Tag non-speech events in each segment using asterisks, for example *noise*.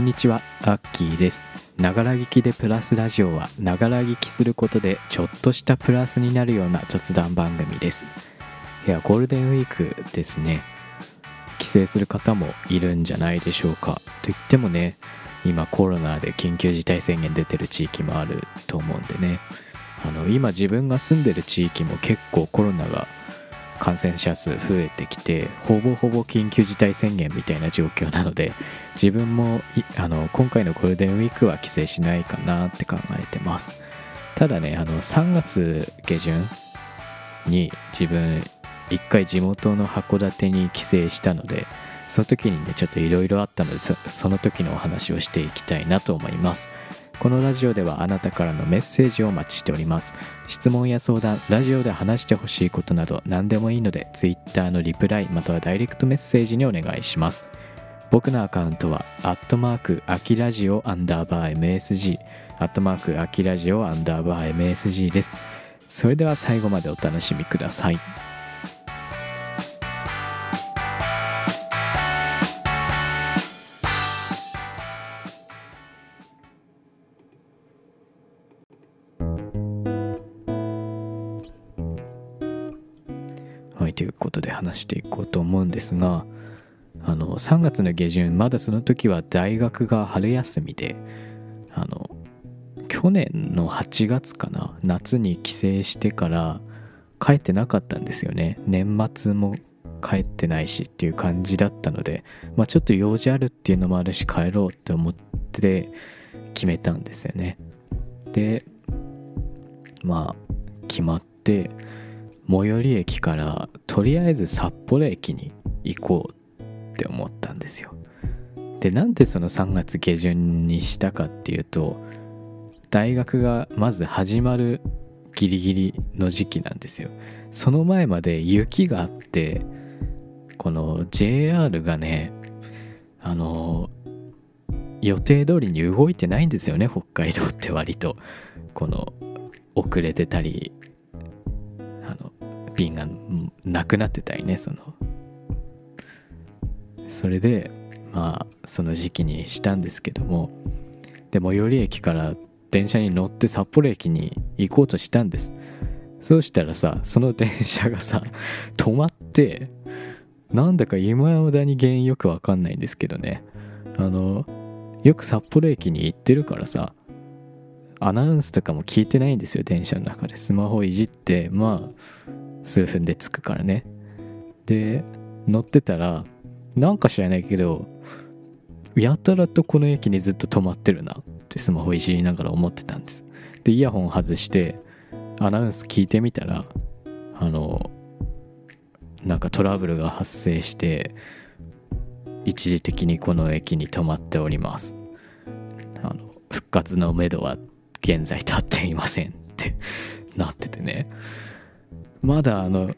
こんにちは、アッキーです。ながら聞きでプラスラジオは、ながら聞きすることでちょっとしたプラスになるような雑談番組です。いや、ゴールデンウィークですね。帰省する方もいるんじゃないでしょうか。と言ってもね、今コロナで緊急事態宣言出てる地域もあると思うんでね。あの、今自分が住んでる地域も結構コロナが感染者数増えてきてほぼほぼ緊急事態宣言みたいな状況なので *laughs* 自分もあの今回のゴールデンウィークは帰省しないかなって考えてます。ただねあの3月下旬に自分一回地元の函館に帰省したのでその時にねちょっといろいろあったのでそその時のお話をしていきたいなと思います。このラジオではあなたからのメッセージをお待ちしております。質問や相談ラジオで話してほしいことなど何でもいいので Twitter のリプライまたはダイレクトメッセージにお願いします。僕のアカウントはアットマークアキラジオアンダーバー MSG アットマークアキラジオアンダーバー MSG です。それでは最後までお楽しみくださいはい。していこうと思うんですがあの3月の下旬まだその時は大学が春休みであの去年の8月かな夏に帰省してから帰ってなかったんですよね。年末も帰ってないしっていう感じだったので、まあ、ちょっと用事あるっていうのもあるし帰ろうって思って決めたんですよね。でまあ決まって最寄り駅からとりあえず札幌駅に行こうって思ったんですよ。でなんでその3月下旬にしたかっていうと大学がまず始まるギリギリの時期なんですよ。その前まで雪があってこの JR がねあの予定通りに動いてないんですよね北海道って割と。この遅れてたりの便がなくなってたりねその。それでまあその時期にしたんですけども。で最寄り駅から電車に乗って札幌駅に行こうとしたんです。そうしたらさその電車がさ *laughs* 止まってなんだか今だに原因よくわかんないんですけどね。あのよく札幌駅に行ってるからさアナウンスとかも聞いてないんですよ電車の中で。スマホいじってまあ数分で着くからね。で乗ってたらなんか知らないけどやたらとこの駅にずっと止まってるなってスマホいじりながら思ってたんです。でイヤホン外してアナウンス聞いてみたらあのなんかトラブルが発生して一時的にこの駅に止まっております。あの復活のめどは現在立っていませんってなっててね。まだあの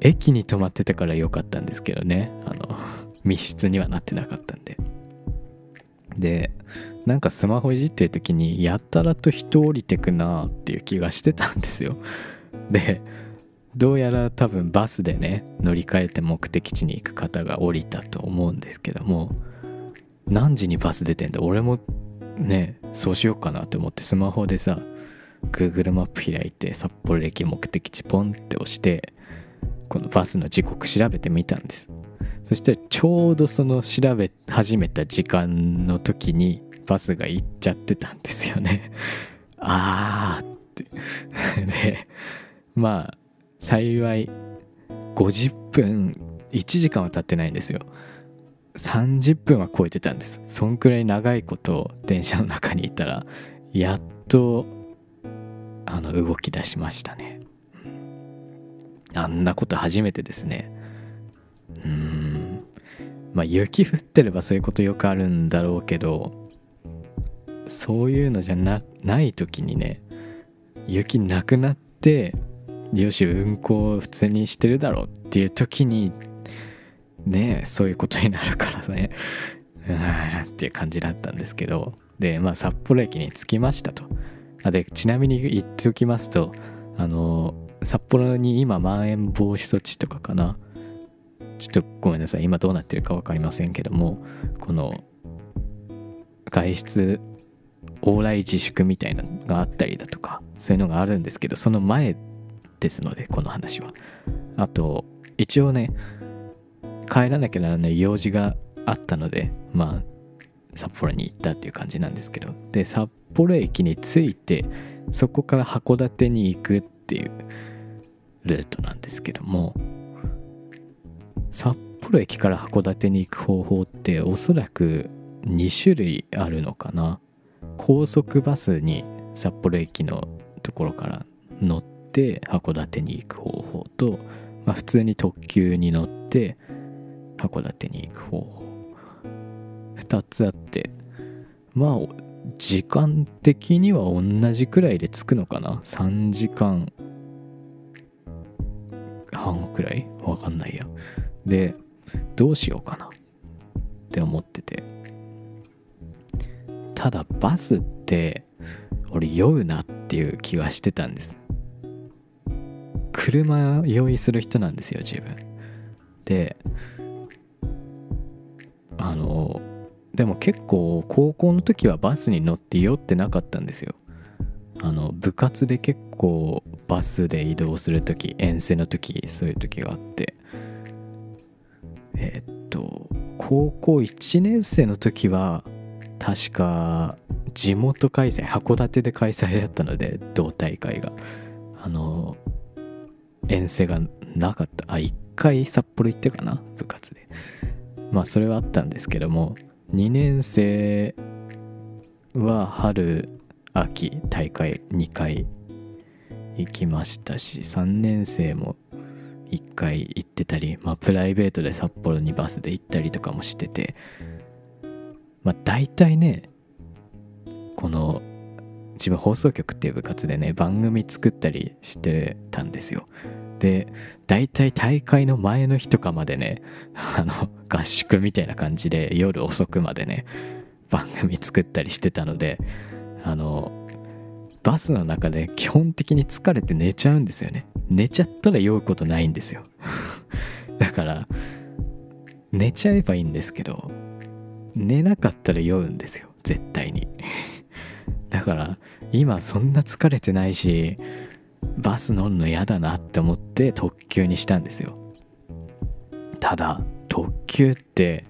駅に止まってたから良かったんですけどね。あの *laughs* 密室にはなってなかったんで。でなんかスマホいじってる時にやたらと人降りてくなっていう気がしてたんですよ。でどうやら多分バスでね乗り換えて目的地に行く方が降りたと思うんですけども何時にバス出てんだ？俺もねそうしようかなって思ってスマホでさ Google マップ開いて札幌駅目的地ポンって押してこのバスの時刻調べてみたんです。そしたらちょうどその調べ始めた時間の時にバスが行っちゃってたんですよね。*laughs* あーって。*laughs* でまあ幸い50分1時間は経ってないんですよ。30分は超えてたんです。そんくらい長いこと電車の中にいたらやっとあの動き出しましたね。あんなこと初めてですね。うん。まあ雪降ってればそういうことよくあるんだろうけどそういうのじゃなない時にね雪なくなってよし運行普通にしてるだろうっていう時にねそういうことになるからね。*laughs* うーんっていう感じだったんですけど。でまあ札幌駅に着きましたと。でちなみに言っておきますとあの札幌に今まん延防止措置とかかな。ちょっとごめんなさい。今どうなってるか分かりませんけどもこの外出往来自粛みたいなのがあったりだとかそういうのがあるんですけどその前ですのでこの話は。あと一応ね帰らなきゃならない用事があったのでまあ札幌に行ったっていう感じなんですけど。で札幌駅に着いてそこから函館に行くっていうルートなんですけども札幌駅から函館に行く方法っておそらく2種類あるのかな。高速バスに札幌駅のところから乗って函館に行く方法と、まあ、普通に特急に乗って函館に行く方法。2つあってまあ時間的には同じくらいで着くのかな？3時間半くらい？わかんないや。でどうしようかな？って思ってて。ただバスって俺酔うなっていう気がしてたんです。車用意する人なんですよ自分。であのでも結構高校の時はバスに乗って酔ってなかったんですよ。あの部活で結構バスで移動する時遠征の時そういう時があって。えー、っと高校1年生の時は確か地元開催函館で開催だったので同大会が。あの遠征がなかった。あ1回札幌行ってかな部活で。まあそれはあったんですけども2年生は春秋大会2回行きましたし3年生も1回行ってたり、まあ、プライベートで札幌にバスで行ったりとかもしててまあ大体ねこの自分放送局っていう部活でね番組作ったりしてたんですよ。で大体大会の前の日とかまでね *laughs* あの合宿みたいな感じで夜遅くまでね番組作ったりしてたのであのバスの中で基本的に疲れて寝ちゃうんですよね。寝ちゃったら酔うことないんですよ。*laughs* だから寝ちゃえばいいんですけど寝なかったら酔うんですよ。絶対に。*laughs* だから今そんな疲れてないしバス乗るの嫌だなって思って特急にしたんですよ。ただ特急って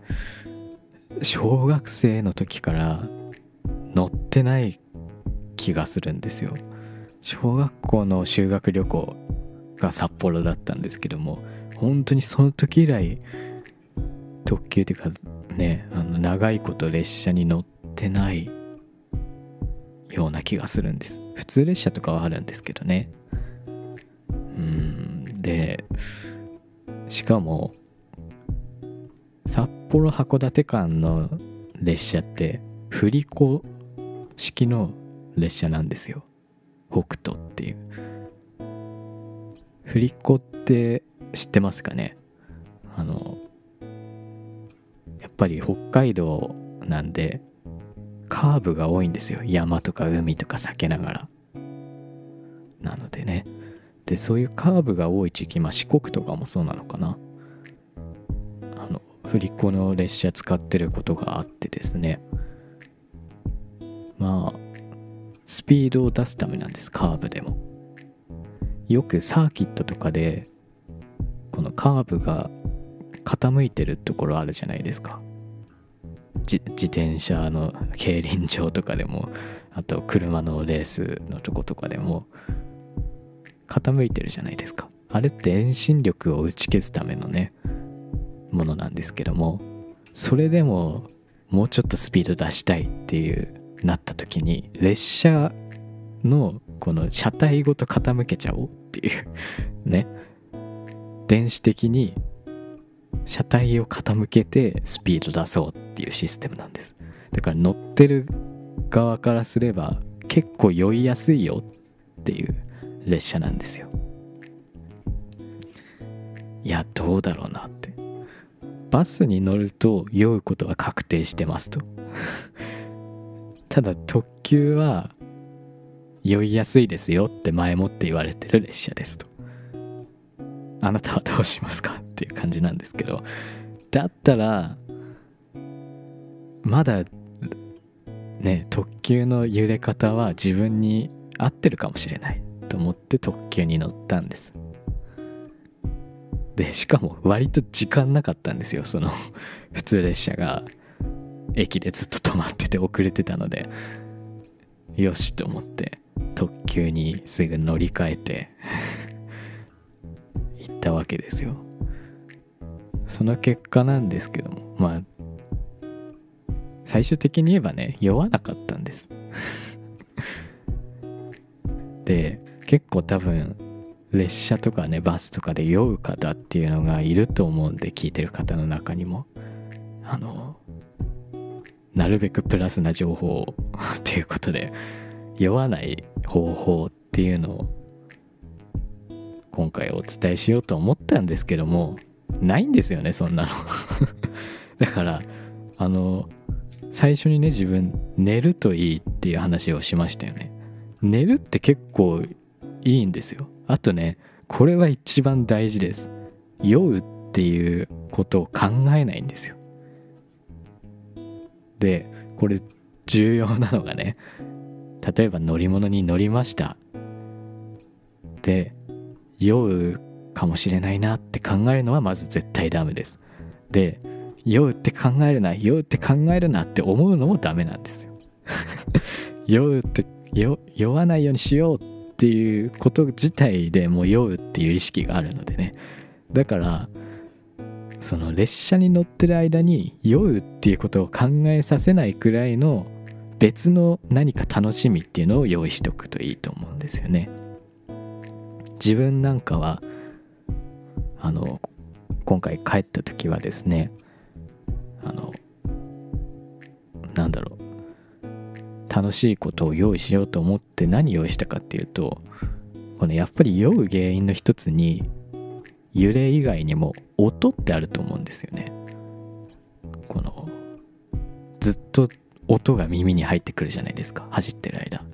小学生の時から乗ってない気がするんですよ。小学校の修学旅行が札幌だったんですけども本当にその時以来特急っていうかねあの長いこと列車に乗ってないような気がするんです。普通列車とかはあるんですけどね。うん。でしかも札幌函館間の列車って振り子式の列車なんですよ。北斗っていう。振り子って知ってますかね？あのやっぱり北海道なんでカーブが多いんですよ。山とか海とか避けながら。なのでね。でそういうカーブが多い地域まあ四国とかもそうなのかな。あの振り子の列車使ってることがあってですね。まあスピードを出すためなんですカーブでも。よくサーキットとかでこのカーブが傾いてるところあるじゃないですか。自転車の競輪場とかでもあと車のレースのとことかでも傾いてるじゃないですか。あれって遠心力を打ち消すためのねものなんですけどもそれでももうちょっとスピード出したいっていうなった時に列車のこの車体ごと傾けちゃおうっていうね。電子的に車体を傾けてスピード出そうっていうシステムなんです。だから乗ってる側からすれば結構酔いやすいよっていう列車なんですよ。いやどうだろうなって。バスに乗ると酔うことは確定してますと。*laughs* ただ特急は酔いやすいですよって前もって言われてる列車ですと。あなたはどうしますか？っていう感じなんですけどだったらまだね特急の揺れ方は自分に合ってるかもしれないと思って特急に乗ったんです。でしかも割と時間なかったんですよ。その *laughs* 普通列車が駅でずっと止まってて遅れてたので。よしと思って特急にすぐ乗り換えて *laughs* 行ったわけですよ。その結果なんですけどもまあ最終的に言えばね酔わなかったんです。*laughs* で結構多分列車とかねバスとかで酔う方っていうのがいると思うんで聞いてる方の中にも。あのなるべくプラスな情報 *laughs* っていうことで酔わない方法っていうのを今回お伝えしようと思ったんですけどもないんですよねそんなの。*laughs* だからあの最初にね自分寝るといいっていう話をしましたよね。寝るって結構いいんですよ。あとねこれは一番大事です。酔うっていうことを考えないんですよ。でこれ重要なのがね例えば乗り物に乗りました。で酔うかもしれないなって考えるのはまず絶対ダメです。で酔うって考えるな酔うって考えるなって思うのもダメなんですよ。*laughs* 酔うって酔わないようにしようっていうこと自体でもう酔うっていう意識があるのでね。だからその列車に乗ってる間に酔うっていうことを考えさせないくらいの別の何か楽しみっていうのを用意しておくといいと思うんですよね。自分なんかはあの今回帰った時はですねあのなんだろう楽しいことを用意しようと思って何用意したかっていうとこのやっぱり酔う原因の一つに揺れ以外にも音ってあると思うんですよね。このずっと音が耳に入ってくるじゃないですか走ってる間。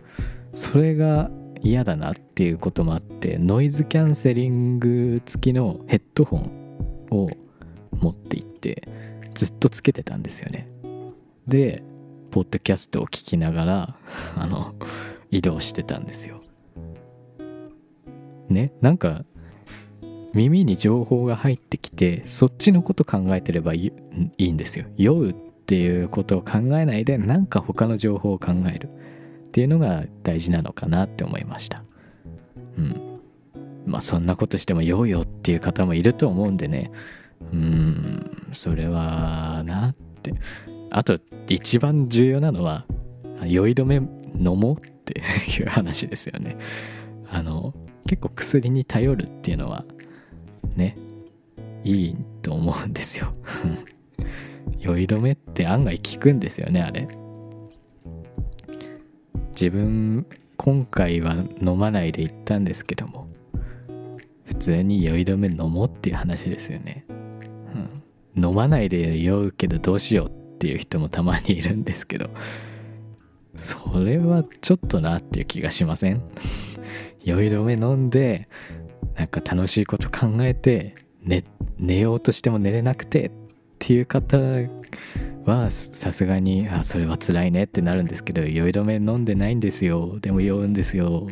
それが嫌だなっていうこともあってノイズキャンセリング付きのヘッドホンを持って行ってずっとつけてたんですよね。でポッドキャストを聞きながら *laughs* あの移動してたんですよ。ねなんか耳に情報が入ってきてそっちのこと考えてればいいんですよ。酔うっていうことを考えないでなんか他の情報を考える。っていうのが大事なのかなって思いました。うん。まあそんなことしても酔うよっていう方もいると思うんでね。うん。それはなって。あと一番重要なのは酔い止め飲もうっていう話ですよね。あの結構薬に頼るっていうのはねいいと思うんですよ。*laughs* 酔い止めって案外効くんですよねあれ。自分今回は飲まないで行ったんですけども普通に酔い止め飲もうっていう話ですよね、うん、飲まないで酔うけどどうしようっていう人もたまにいるんですけどそれはちょっとなっていう気がしません？*laughs* 酔い止め飲んでなんか楽しいこと考えて寝寝ようとしても寝れなくてっていう方はさすがにあそれは辛いねってなるんですけど酔い止め飲んでないんですよ。でも酔うんですよ。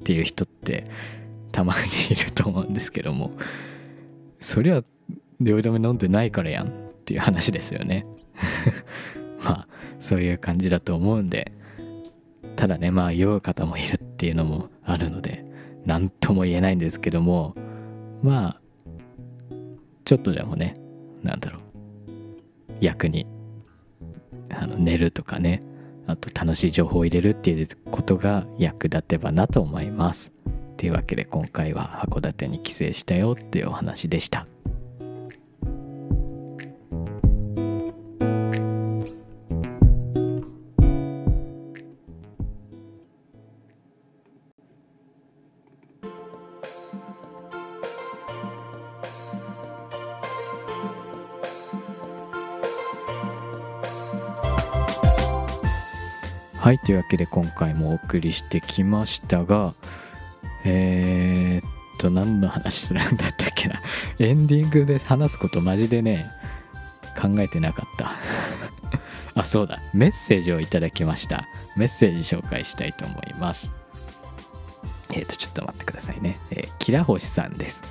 っていう人ってたまにいると思うんですけども。そりゃ酔い止め飲んでないからやん。っていう話ですよね。*laughs* まあそういう感じだと思うんで。ただねまあ酔う方もいるっていうのもあるので何とも言えないんですけども。まあちょっとでもねなんだろう。役にあの寝るとかねあと楽しい情報を入れるっていうことが役立てばなと思います。というわけで今回は函館に帰省したよっていうお話でした。はいというわけで今回もお送りしてきましたがえー、っと何の話するんだったっけな。*laughs* エンディングで話すことマジでね考えてなかった。*laughs* あそうだ。メッセージをいただきました。メッセージ紹介したいと思います。えっ、とちょっと待ってくださいね、えー、キラホシさんです、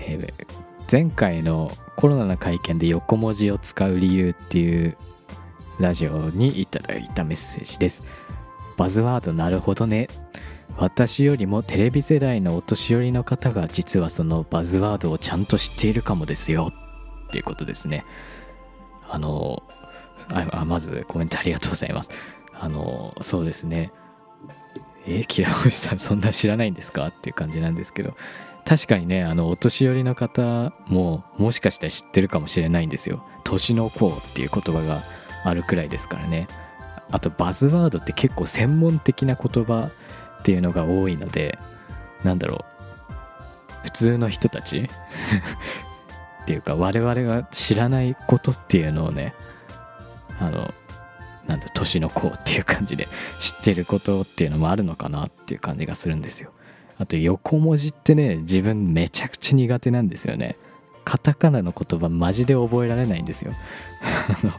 えー、前回のコロナの会見で横文字を使う理由っていうラジオにいただいたメッセージです。バズワードなるほどね。私よりもテレビ世代のお年寄りの方が実はそのバズワードをちゃんと知っているかもですよ。っていうことですね。あのあまずコメントありがとうございます。あのそうですね。えー、キラ星さんそんな知らないんですか？っていう感じなんですけど。確かにねあのお年寄りの方ももしかしたら知ってるかもしれないんですよ。年の子っていう言葉があるくらいですからね。あとバズワードって結構専門的な言葉っていうのが多いのでなんだろう。普通の人たち *laughs* っていうか我々が知らないことっていうのをねあのなんだ年の子っていう感じで *laughs* 知ってることっていうのもあるのかなっていう感じがするんですよ。あと横文字ってね自分めちゃくちゃ苦手なんですよね。カタカナの言葉マジで覚えられないんですよ。*laughs* あの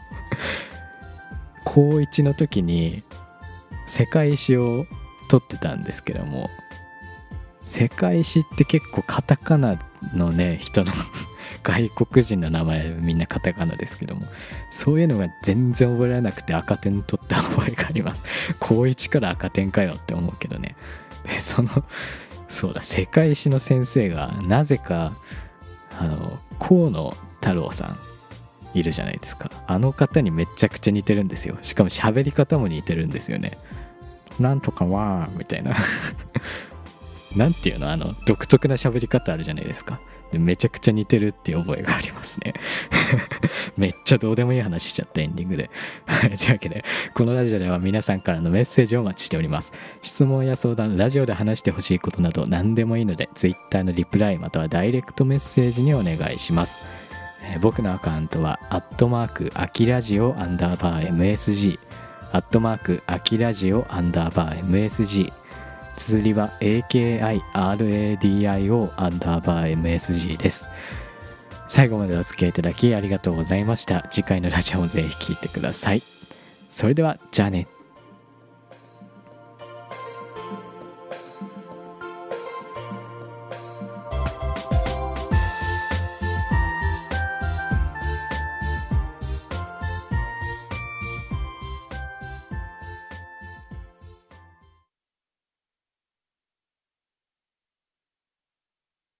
高1の時に世界史を取ってたんですけども世界史って結構カタカナのね人の *laughs* 外国人の名前みんなカタカナですけどもそういうのが全然覚えられなくて赤点取った覚えがあります。高1から赤点かよって思うけどね。でそのそうだ世界史の先生がなぜかあの河野太郎さんいるじゃないですか。あの方にめちゃくちゃ似てるんですよ。しかも喋り方も似てるんですよね。なんとかはみたいな。*laughs* なんていうの？あの独特な喋り方あるじゃないですか。でめちゃくちゃ似てるっていう覚えがありますね。*laughs* めっちゃどうでもいい話しちゃったエンディングで。というわけでこのラジオでは皆さんからのメッセージをお待ちしております。質問や相談ラジオで話してほしいことなど何でもいいので Twitter のリプライまたはダイレクトメッセージにお願いします。えー、僕のアカウントは、アットマーク、アキラジオアンダーバー MSG、アットマーク、アキラジオアンダーバー MSG、綴りは AKIRADIO アンダーバー MSG です。最後までお付き合いいただきありがとうございました。次回のラジオもぜひ聴いてください。それでは、じゃあね。